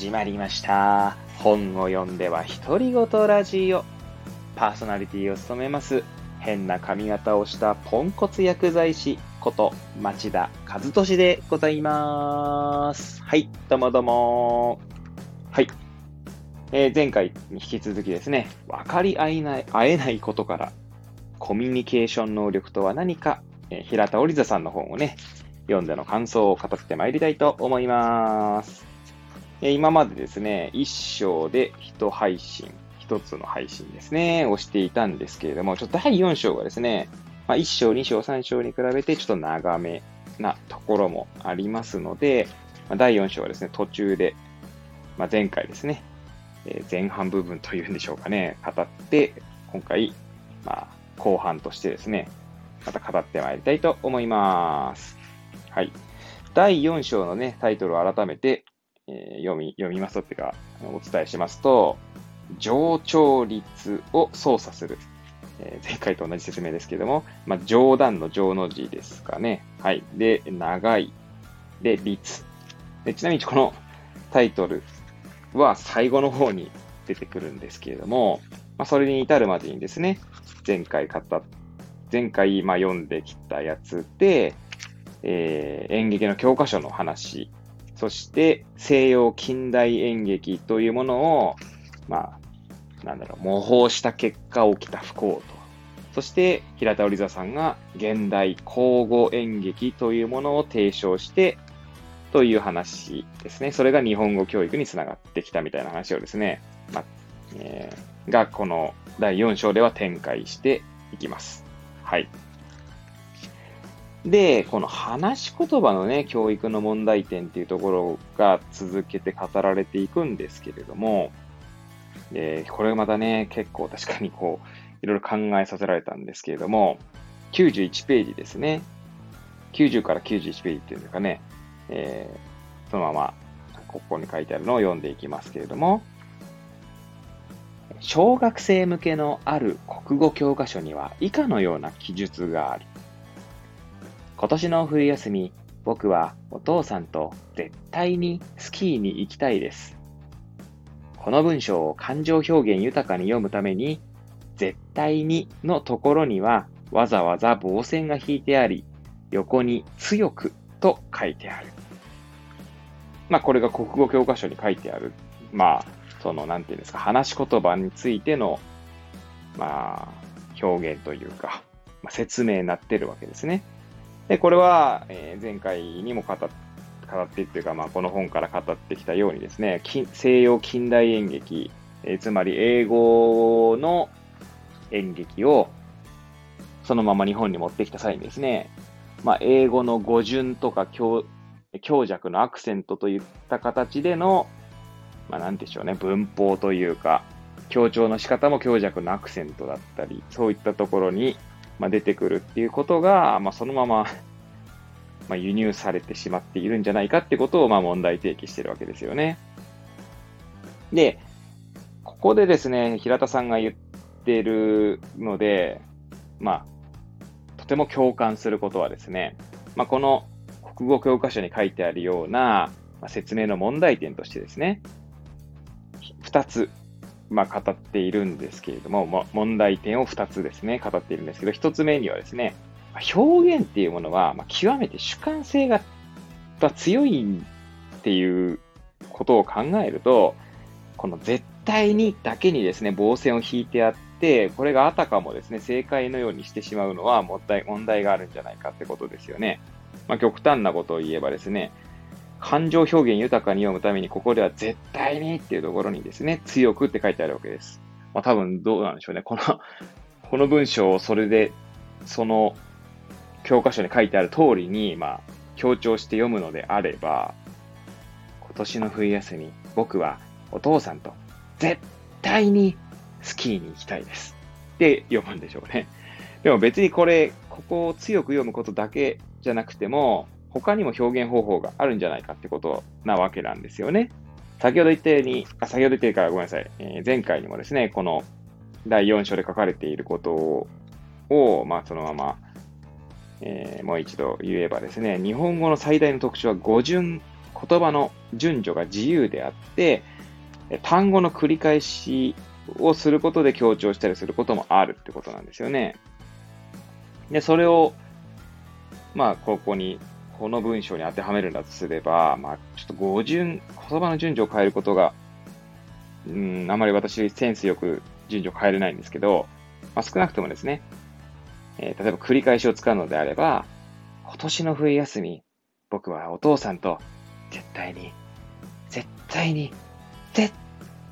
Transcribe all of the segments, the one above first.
始まりました。本を読んでは独り言ラジオ。パーソナリティを務めます、変な髪型をしたポンコツ薬剤師こと町田和俊でございます。はい、どうもどうも。はい。えー前回に引き続きですね、分かり合えない、会えないことから、コミュニケーション能力とは何か、えー平田織座さんの本をね、読んでの感想を語ってまいりたいと思います。今までですね、一章で一配信、一つの配信ですね、をしていたんですけれども、ちょっと第4章がですね、まあ、1章、2章、3章に比べてちょっと長めなところもありますので、まあ、第4章はですね、途中で、まあ、前回ですね、えー前半部分というんでしょうかね、語って、今回、まあ、後半としてですね、また語ってまいりたいと思います。はい。第4章のね、タイトルを改めて、えー読み、読みますとっていうか、お伝えしますと、上調率を操作する。え前回と同じ説明ですけども、まあ、冗談の上の字ですかね。はい。で、長い。で、率。でちなみにこのタイトルは最後の方に出てくるんですけれども、まあ、それに至るまでにですね、前回語った前回まあ読んできたやつで、えー演劇の教科書の話、そして西洋近代演劇というものを、まあ、なんだろう、模倣した結果起きた不幸と。そして、平田織座さんが現代交互演劇というものを提唱して、という話ですね。それが日本語教育につながってきたみたいな話をですね、まあ、えーが、この第4章では展開していきます。はい。で、この話し言葉のね、教育の問題点っていうところが続けて語られていくんですけれども、えーこれまたね、結構確かにこう、いろいろ考えさせられたんですけれども、91ページですね。90から91ページっていうんですかね、えーそのまま、ここに書いてあるのを読んでいきますけれども、小学生向けのある国語教科書には以下のような記述がある。今年の冬休み、僕はお父さんと絶対にスキーに行きたいです。この文章を感情表現豊かに読むために、絶対にのところにはわざわざ棒線が引いてあり、横に強くと書いてある。まあこれが国語教科書に書いてある。まあ、その、なんていうんですか、話し言葉についての、まあ、表現というか、まあ、説明になってるわけですね。で、これは、え前回にも語っ語ってっていうか、まあ、この本から語ってきたようにですね、西洋近代演劇、えつまり英語の演劇をそのまま日本に持ってきた際にですね、まあ、英語の語順とか強強弱のアクセントといった形での、まあ、なんでしょうね、文法というか、強調の仕方も強弱のアクセントだったり、そういったところに、まあ、出てくるっていうことが、まあ、そのまま、ま、輸入されてしまっているんじゃないかってことを、ま、問題提起してるわけですよね。で、ここでですね、平田さんが言ってるので、まあ、とても共感することはですね、まあ、この国語教科書に書いてあるような、まあ、説明の問題点としてですね、二つ、まあ、語っているんですけれども、も問題点を二つですね、語っているんですけど、一つ目にはですね、ま表現っていうものは、まあ、極めて主観性が強いっていうことを考えると、この絶対にだけにですね、棒線を引いてあって、これがあたかもですね、正解のようにしてしまうのは問題問題があるんじゃないかってことですよね。まあ、極端なことを言えばですね、感情表現豊かに読むために、ここでは絶対にっていうところにですね、強くって書いてあるわけです。まあ、多分どうなんでしょうね。この、この文章をそれで、その教科書に書いてある通りに、まあ、強調して読むのであれば、今年の冬休み、僕はお父さんと絶対にスキーに行きたいです。って読むんでしょうね。でも別にこれ、ここを強く読むことだけじゃなくても、他にも表現方法があるんじゃないかってことなわけなんですよね。先ほど言ったように、あ先ほど言ってからごめんなさい、えー前回にもですね、この第4章で書かれていることを、をまあ、そのまま、えーもう一度言えばですね、日本語の最大の特徴は語順言葉の順序が自由であって、単語の繰り返しをすることで強調したりすることもあるってことなんですよね。で、それを、まあ、ここに、この文章に当てはめるんだとすれば、まあ、ちょっと語順、言葉の順序を変えることが、うん、あまり私、センスよく順序を変えれないんですけど、まあ、少なくともですね、えー、例えば繰り返しを使うのであれば、今年の冬休み、僕はお父さんと絶対に、絶対に、絶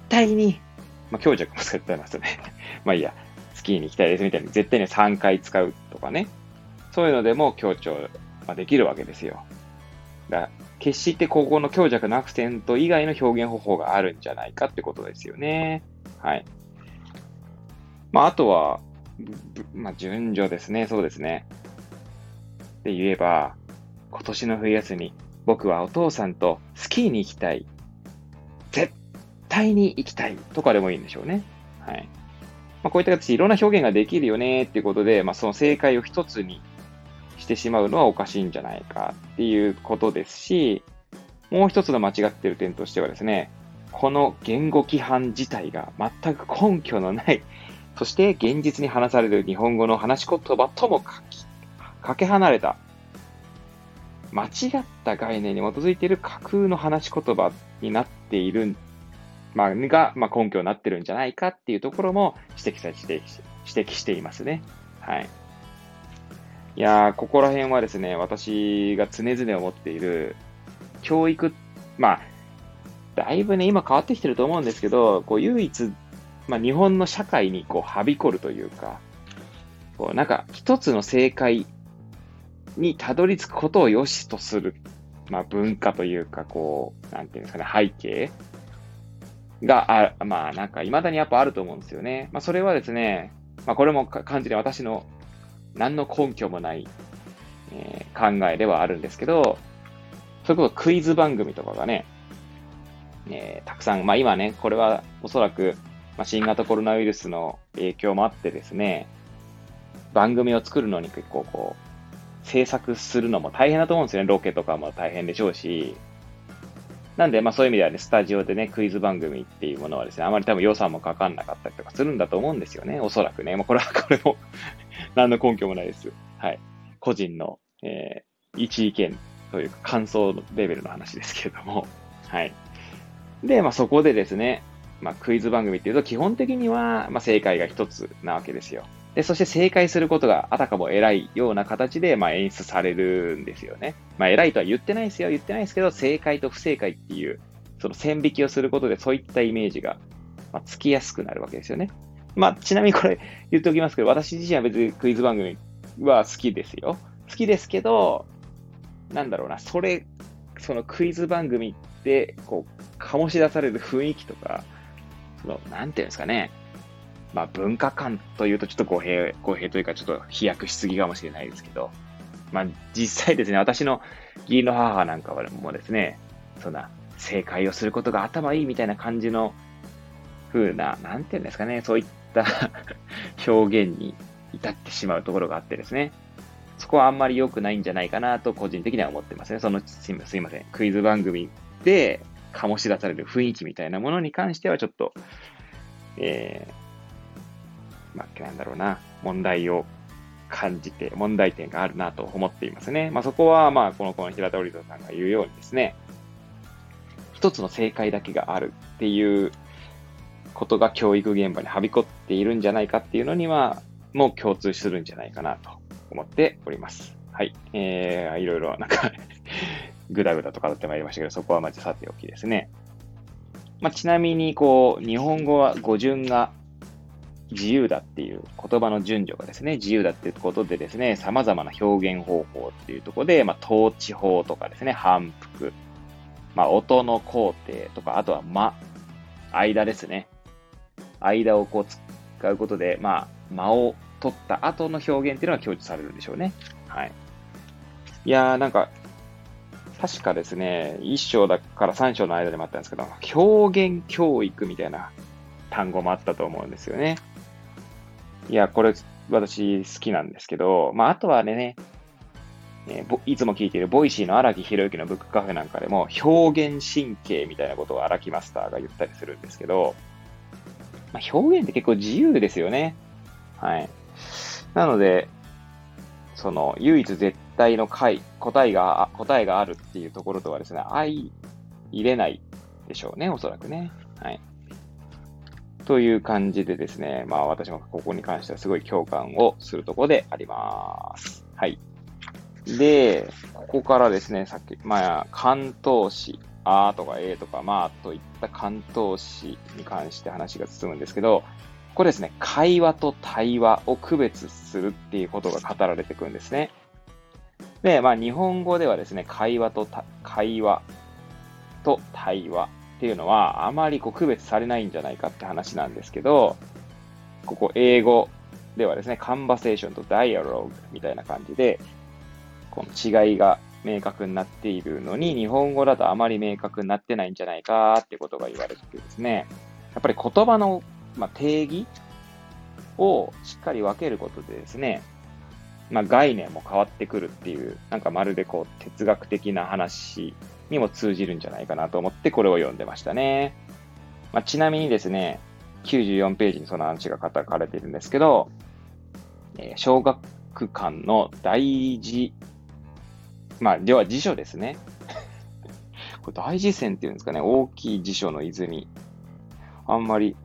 対に、まあ、強弱も使ってますよね。まあいいや、スキーに行きたいですみたいに絶対に3回使うとかね。そういうのでも強調ができるわけですよ。だ決してここの強弱のアクセント以外の表現方法があるんじゃないかってことですよね。はい。まあ、あとは、まあ、順序ですね。そうですね。で言えば、今年の冬休み、僕はお父さんとスキーに行きたい。絶対に行きたい。とかでもいいんでしょうね。はい。まあ、こういった形でいろんな表現ができるよねっていうことで、まあ、その正解を一つにしてしまうのはおかしいんじゃないかっていうことですし、もう一つの間違ってる点としてはですね、この言語規範自体が全く根拠のないそして現実に話される日本語の話し言葉ともかきかけ離れた、間違った概念に基づいている架空の話し言葉になっている、まあ、が、まあ、根拠になってるんじゃないかっていうところも指摘されて、指摘していますね。はい。いやー、ここら辺はですね、私が常々思っている、教育、まあ、だいぶね、今変わってきてると思うんですけど、こう、唯一まあ、日本の社会にこうはびこるというか、こうなんか一つの正解にたどり着くことを良しとする、まあ、文化というか、こう、なんていうんですかね、背景があ、まあなんか未だにやっぱあると思うんですよね。まあそれはですね、まあこれも完全に私の何の根拠もない、えー、考えではあるんですけど、それこそクイズ番組とかがね、えー、たくさん、まあ今ね、これはおそらくまあ、新型コロナウイルスの影響もあってですね、番組を作るのに結構こう、制作するのも大変だと思うんですよね。ロケとかも大変でしょうし。なんで、まあそういう意味ではね、スタジオでね、クイズ番組っていうものはですね、あまり多分予算もかかんなかったりとかするんだと思うんですよね。おそらくね。まあこれはこれも 何の根拠もないです。はい。個人の、えー、一意見というか感想レベルの話ですけれども。はい。で、まあそこでですね、まあ、クイズ番組っていうと基本的には、まあ、正解が一つなわけですよ。で、そして正解することがあたかも偉いような形で、まあ、演出されるんですよね。まあ、偉いとは言ってないですよ。言ってないですけど、正解と不正解っていう、その線引きをすることでそういったイメージが、まあ、つきやすくなるわけですよね。まあ、ちなみにこれ言っておきますけど、私自身は別にクイズ番組は好きですよ。好きですけど、なんだろうな、それ、そのクイズ番組って、こう、醸し出される雰囲気とか、その、なんていうんですかね。まあ、文化観というとちょっと語弊、語弊というかちょっと飛躍しすぎかもしれないですけど、まあ、実際ですね、私の義理の母なんかはもうですね、そんな、正解をすることが頭いいみたいな感じの風な、なんていうんですかね、そういっ 表現に至ってしまうところがあってですね、そこはあんまり良くないんじゃないかなと個人的には思ってますね。その、すいません、クイズ番組で、醸し出される雰囲気みたいなものに関してはちょっと、えー、まあ、なんだろうな、問題を感じて、問題点があるなと思っていますね。まあ、そこは、まあ、この、この平田織人さんが言うようにですね、一つの正解だけがあるっていうことが教育現場にはびこっているんじゃないかっていうのには、もう共通するんじゃないかなと思っております。はい。えー、いろいろなんかぐだぐだと語ってまいりましたけど、そこはまずさておきですね。まあ、ちなみに、こう、日本語は語順が自由だっていう言葉の順序がですね、自由だっていうことでですね、様々な表現方法っていうところで、まあ、統治法とかですね、反復、まあ、音の工程とか、あとは間、間ですね。間をこう使うことで、まあ、間を取った後の表現っていうのが強調されるんでしょうね。はい。いやー、なんか、確かですね、1章から3章の間でもあったんですけど、表現教育みたいな単語もあったと思うんですよね。いや、これ私好きなんですけど、まあ、あとはね、えー、いつも聞いている Voicy の荒木博行のブックカフェなんかでも表現神経みたいなことを荒木マスターが言ったりするんですけど、まあ、表現って結構自由ですよね。はい。なので、その唯一絶対の解、答えが、答えがあるっていうところとはですね、相入れないでしょうね、おそらくね。はい。という感じでですね、まあ私もここに関してはすごい共感をするところであります。はい。で、ここからですね、さっき、まあ、関東詞、あーとかえーとかまあといった関東詞に関して話が進むんですけど、これですね、会話と対話を区別するっていうことが語られてくるんですね。で、まあ日本語ではですね、会話と会話と対話っていうのはあまりこう区別されないんじゃないかって話なんですけど、ここ英語ではですね、カンバセーションとダイアログみたいな感じで、この違いが明確になっているのに、日本語だとあまり明確になってないんじゃないかってことが言われてですね、やっぱり言葉の、ま、定義をしっかり分けることでですね、まあ、概念も変わってくるっていう、なんかまるでこう哲学的な話にも通じるんじゃないかなと思ってこれを読んでましたね。まあ、ちなみにですね、94ページにその話が書かれているんですけど、えー、小学館の大事まあ、では辞書ですね。これ大辞泉っていうんですかね。大きい辞書の泉。あんまり、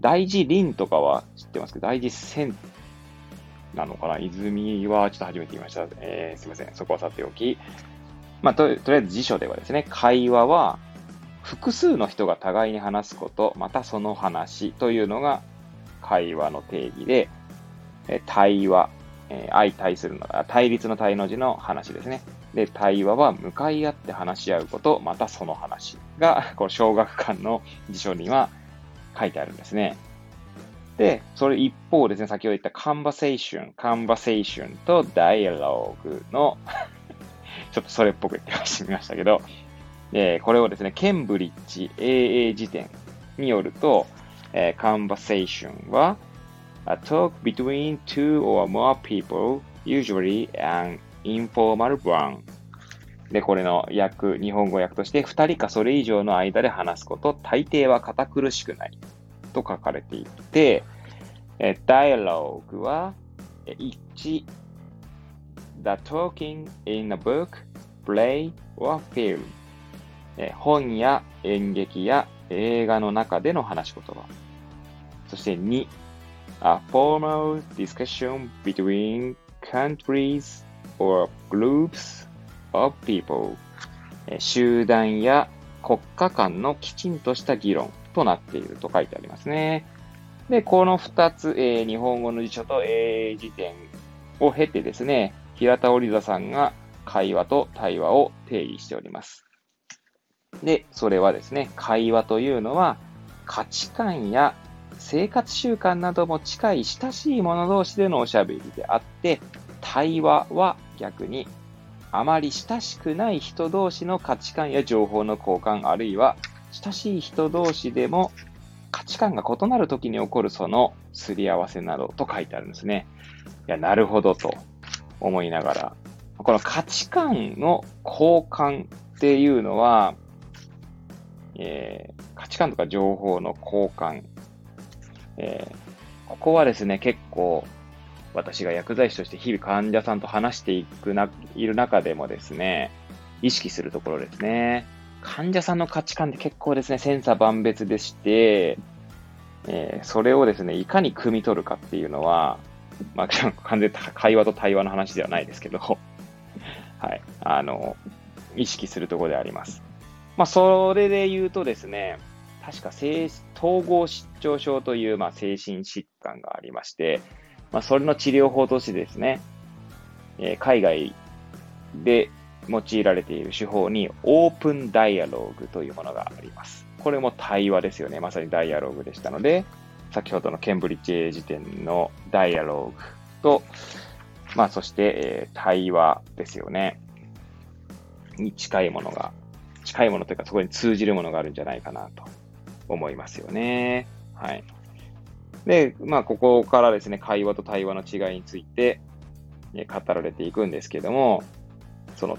大辞林とかは知ってますけど、大辞泉なのかな泉はちょっと初めて言いました。えー、すいません。そこはさておき。まあと、とりあえず辞書ではですね、会話は複数の人が互いに話すこと、またその話というのが会話の定義で、え対話、え、相対するのが、対立の対の字の話ですね。で、対話は向かい合って話し合うこと、またその話が、この小学館の辞書には書いてあるんですね。で、それ一方ですね、先ほど言った conversation、conversation と dialogue の ちょっとそれっぽく言ってみましたけど、えー、これをですね、ケンブリッジ AA 辞典によると、えー、conversation は A talk between two or more people, usually an informal one. で、これの訳、日本語訳として、二人かそれ以上の間で話すこと、大抵は堅苦しくないと書かれていて、え dialogue は、1、the talking in a book, play or film え本や演劇や映画の中での話し言葉。そして2、a formal discussion between countries or groups of people 集団や国家間のきちんとした議論となっていると書いてありますね。で、この二つ、えー、日本語の辞書と英辞典を経てですね、平田織座さんが会話と対話を定義しております。で、それはですね、会話というのは価値観や生活習慣なども近い親しい者同士でのおしゃべりであって、対話は逆にあまり親しくない人同士の価値観や情報の交換、あるいは親しい人同士でも価値観が異なる時に起こるそのすり合わせなどと書いてあるんですね。いや、なるほどと思いながら、この価値観の交換っていうのは、えー、価値観とか情報の交換、えー、ここはですね、結構、私が薬剤師として日々患者さんと話していくな、いる中でもですね、意識するところですね。患者さんの価値観って結構ですね、千差万別でして、えー、それをですね、いかに汲み取るかっていうのは、まあ、完全に会話と対話の話ではないですけど、はい、あの、意識するところであります。まあ、それで言うとですね、確か統合失調症という、まあ、精神疾患がありまして、まあ、それの治療法としてですね、えー、海外で用いられている手法にオープンダイアローグというものがあります。これも対話ですよね。まさにダイアローグでしたので、先ほどのケンブリッジ辞典のダイアローグと、まあそして、えー、対話ですよね。に近いものが、近いものというかそこに通じるものがあるんじゃないかなと思いますよね。はい。で、まあ、ここからですね、会話と対話の違いについて、語られていくんですけども、その、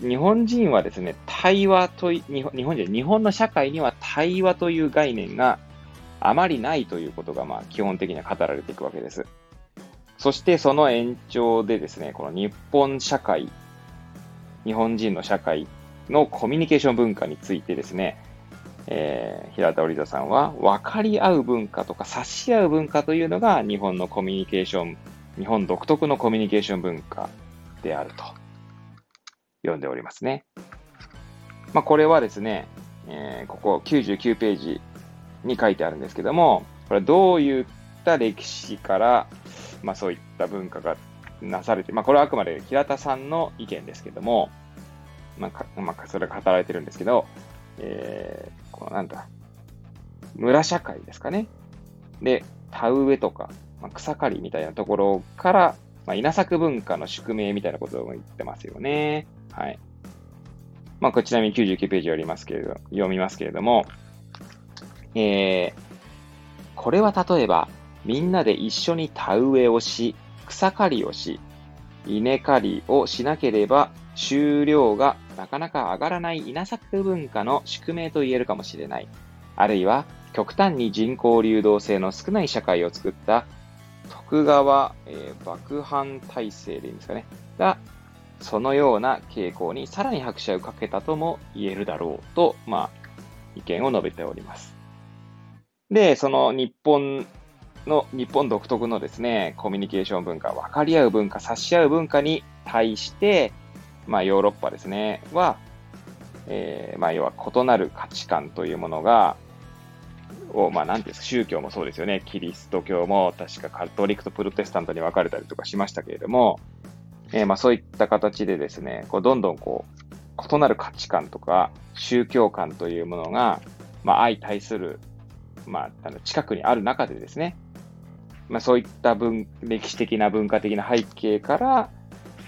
日本人はですね、対話とい、日本日本人、日本の社会には対話という概念があまりないということが、まあ、基本的には語られていくわけです。そしてその延長でですね、この日本社会、日本人の社会のコミュニケーション文化についてですね、えー、平田織田さんは、分かり合う文化とか察し合う文化というのが日本のコミュニケーション、日本独特のコミュニケーション文化であると読んでおりますね。まあ、これはですね、えー、ここ99ページに書いてあるんですけども、これはどういった歴史から、まあ、そういった文化がなされて、まあ、これはあくまで平田さんの意見ですけども、まあ、まあ、それが語られてるんですけど、えー、このなんだ、村社会ですかね。で、田植えとか、まあ、草刈りみたいなところから、まあ、稲作文化の宿命みたいなことを言ってますよね。はい。まあ、これちなみに99ページ読みますけれど、読みますけれども、えー、これは例えば、みんなで一緒に田植えをし、草刈りをし、稲刈りをしなければ収量がなかなか上がらない稲作文化の宿命と言えるかもしれない。あるいは、極端に人口流動性の少ない社会を作った徳川、えー、幕藩体制でいいんですかね。が、そのような傾向にさらに拍車をかけたとも言えるだろうと、まあ、意見を述べております。で、その日本の、日本独特のですね、コミュニケーション文化、分かり合う文化、察し合う文化に対して、まあ、ヨーロッパですね、は、えー、まあ、要は異なる価値観というものが、を、まあ、なんていうんですか、宗教もそうですよね。キリスト教も確かカトリックとプロテスタントに分かれたりとかしましたけれども、えー、まあ、そういった形でですね、こうどんどんこう、異なる価値観とか宗教観というものが、まあ、相対する、まあ、あの近くにある中でですね、まあ、そういった文歴史的な文化的な背景から、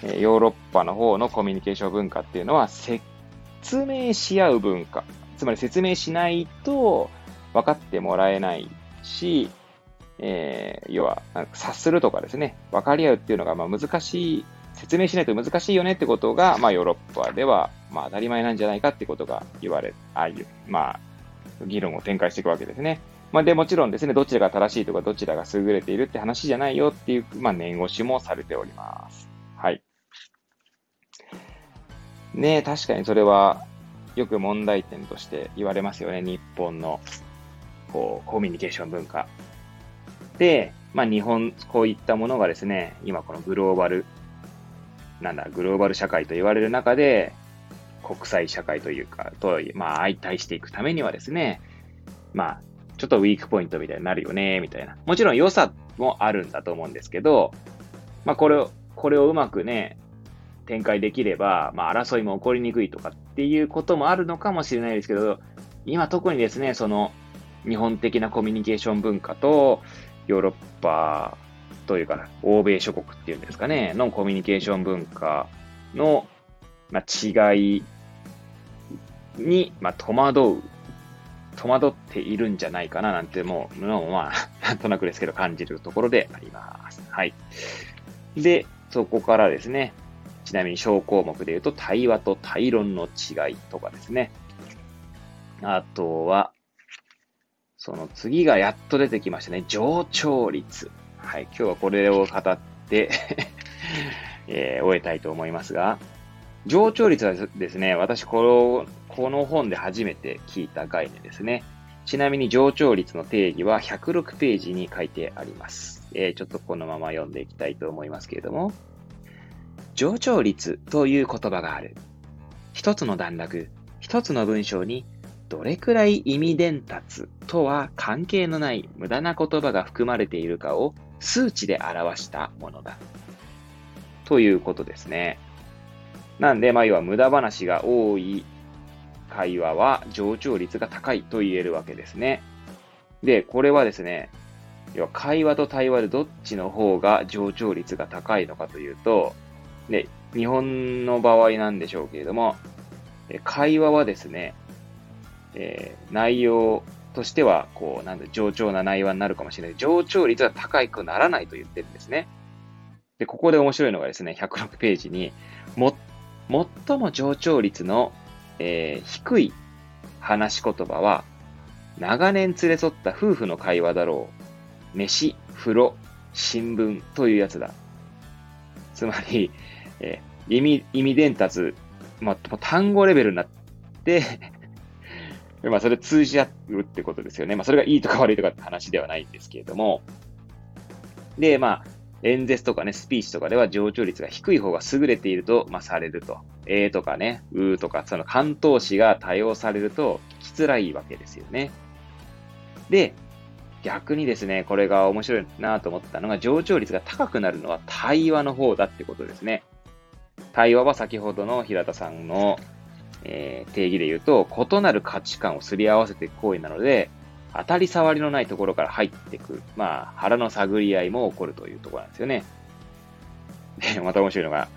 ヨーロッパの方のコミュニケーション文化っていうのは説明し合う文化。つまり説明しないと分かってもらえないし、えー、要は、察するとかですね、分かり合うっていうのがまあ難しい説明しないと難しいよねってことが、まあ、ヨーロッパでは、まあ、当たり前なんじゃないかってことが言われ、ああいう、まあ、議論を展開していくわけですね。まあ、で、もちろんですね、どちらが正しいとか、どちらが優れているって話じゃないよっていう、まあ、念押しもされております。ね確かにそれは、よく問題点として言われますよね。日本の、こう、コミュニケーション文化。で、まあ、日本、こういったものがですね、今このグローバルなんだ、グローバル社会と言われる中で、国際社会というか、と、まあ、相対していくためにはですね、まあ、ちょっとウィークポイントみたいになるよね、みたいな。もちろん良さもあるんだと思うんですけど、まあ、これを、これをうまくね、展開できれば、まあ、争いも起こりにくいとかっていうこともあるのかもしれないですけど、今特にですね、その、日本的なコミュニケーション文化と、ヨーロッパというか、欧米諸国っていうんですかね、のコミュニケーション文化の、まあ、違いに、まあ、戸惑う、戸惑っているんじゃないかななんてもう、もまあ、なんとなくですけど感じるところであります。はい。で、そこからですね、ちなみに小項目で言うと、対話と対論の違いとかですね。あとは、その次がやっと出てきましたね。上長率。はい、今日はこれを語って えー、終えたいと思いますが、上長率はですね、私この、この本で初めて聞いた概念ですね。ちなみに上長率の定義は106ページに書いてあります。えー、ちょっとこのまま読んでいきたいと思いますけれども、上長率という言葉がある。一つの段落、一つの文章にどれくらい意味伝達とは関係のない無駄な言葉が含まれているかを数値で表したものだ。ということですね。なんで、まあ、要は無駄話が多い会話は上長率が高いと言えるわけですね。で、これはですね、要は会話と対話でどっちの方が上長率が高いのかというと、で、日本の場合なんでしょうけれども、会話はですね、えー、内容としては、こう、なんだ、上調な内容になるかもしれない。上調率は高くならないと言ってるんですね。で、ここで面白いのがですね、106ページに、も最も上長率の、えー、低い話し言葉は、長年連れ添った夫婦の会話だろう。飯、風呂、新聞というやつだ。つまり、えー、意味、意味伝達、まあ、単語レベルになって まあ、それ通じ合うってことですよね。まあ、それがいいとか悪いとかって話ではないんですけれども。で、まあ、演説とかね、スピーチとかでは上長率が低い方が優れていると、まあ、されると。えーとかね、うーとか、その関東詞が多用されると聞きづらいわけですよね。で、逆にですね、これが面白いなと思ったのが、上長率が高くなるのは対話の方だってことですね。対話は先ほどの平田さんの、えー、定義で言うと、異なる価値観をすり合わせていく行為なので、当たり障りのないところから入ってく。まあ、腹の探り合いも起こるというところなんですよね。で、また面白いのが、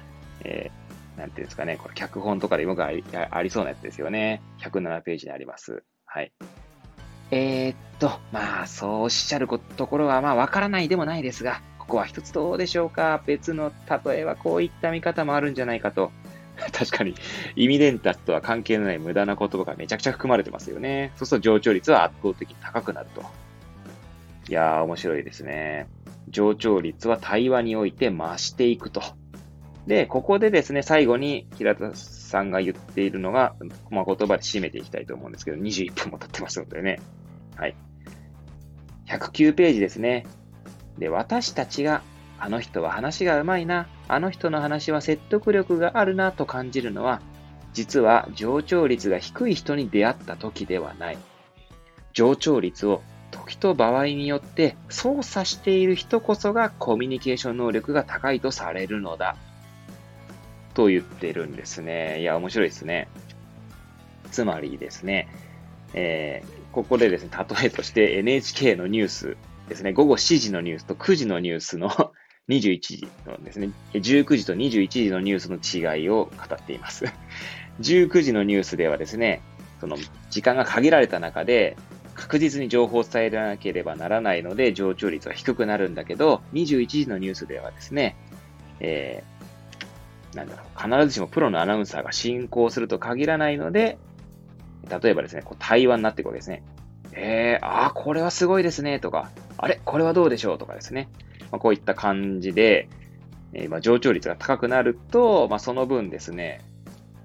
えー、なんていうんですかね、これ脚本とかでよくありありそうなやつですよね。107ページにあります。はい。えー、っと、まあ、そうおっしゃるところは、まあ、わからないでもないですが、ここは一つどうでしょうか？別の例えはこういった見方もあるんじゃないかと。確かに、意味伝達とは関係のない無駄な言葉がめちゃくちゃ含まれてますよね。そうすると上長率は圧倒的に高くなると。いやー、面白いですね。上長率は対話において増していくと。で、ここでですね、最後に平田さんが言っているのが、まあ、言葉で締めていきたいと思うんですけど、21分も経ってますのでね。はい。109ページですね。で、私たちが、あの人は話がうまいな、あの人の話は説得力があるなと感じるのは、実は上長率が低い人に出会った時ではない。上長率を時と場合によって操作している人こそがコミュニケーション能力が高いとされるのだ。と言ってるんですね。いや、面白いですね。つまりですね、えー、ここでですね、例えとして NHK のニュースですね、午後7時のニュースと9時のニュースの 21時のですね、19時と21時のニュースの違いを語っています。19時のニュースではですね、その時間が限られた中で確実に情報を伝えなければならないので上昇率は低くなるんだけど、21時のニュースではですね、えー、なんだろう、必ずしもプロのアナウンサーが進行すると限らないので、例えばですね、こう対話になっていくわけですね。えー、ああ、これはすごいですね、とか、あれこれはどうでしょうとかですね。まあ、こういった感じで、えー、まあ上昇率が高くなると、まあ、その分ですね、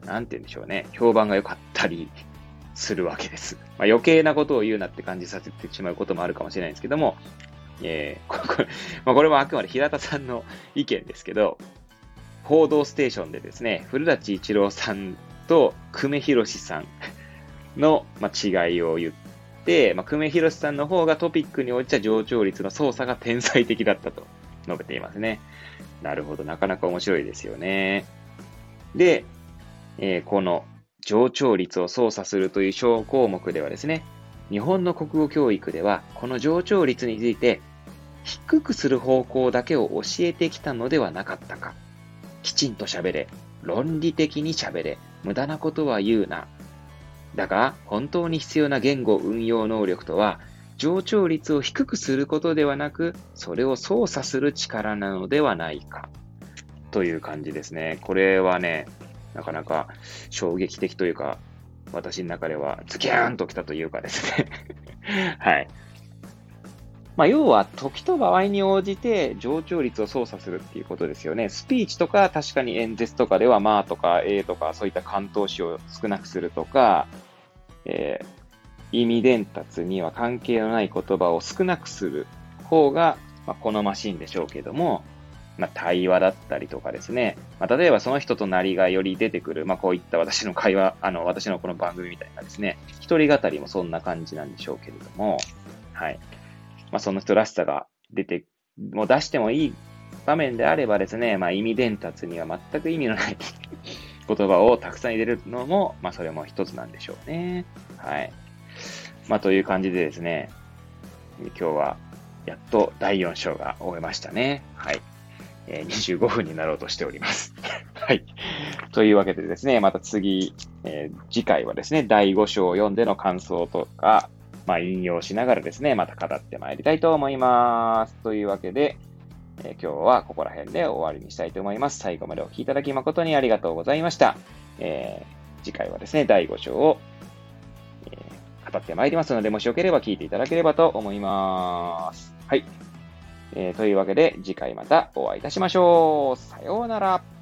なんて言うんでしょうね、評判が良かったりするわけです。まあ、余計なことを言うなって感じさせてしまうこともあるかもしれないんですけども、えー、これまあ、これもあくまで平田さんの意見ですけど、報道ステーションでですね、古舘一郎さんと久米宏さんの、まあ、違いを言って、まあ、久米宏さんの方がトピックに応じた上昇率の操作が天才的だったと述べていますね。なるほど、なかなか面白いですよね。で、えー、この上昇率を操作するという小項目ではですね、日本の国語教育では、この上昇率について、低くする方向だけを教えてきたのではなかったか。きちんと喋れ、論理的に喋れ、無駄なことは言うな、だが、本当に必要な言語運用能力とは、上昇率を低くすることではなく、それを操作する力なのではないか。という感じですね。これはね、なかなか衝撃的というか、私の中ではズキャーンときたというかですね はい。まあ、要は、時と場合に応じて上昇率を操作するっていうことですよね。スピーチとか、確かに演説とかでは、まあとか、えーとか、そういった関東詞を少なくするとか、えー、意味伝達には関係のない言葉を少なくする方が、まあ、好ましいんでしょうけども、まあ、対話だったりとかですね。まあ、例えばその人となりがより出てくる、まあ、こういった私の会話、あの、私のこの番組みたいなですね、一人語りもそんな感じなんでしょうけれども、はい。まあ、その人らしさが出て、もう出してもいい場面であればですね、まあ、意味伝達には全く意味のない言葉をたくさん入れるのも、まあ、それも一つなんでしょうね。はい。まあ、という感じでですね、今日はやっと第4章が終えましたね。はい。えー、25分になろうとしております。はい。というわけでですね、また次、えー、次回はですね、第5章を読んでの感想とか、まあ、引用しながらですね、また語ってまいりたいと思います。というわけで、え、今日はここら辺で終わりにしたいと思います。最後までお聴きいただき誠にありがとうございました。えー、次回はですね、第5章を、えー、語ってまいりますので、もしよければ聞いていただければと思います。はい。えー、というわけで、次回またお会いいたしましょう。さようなら。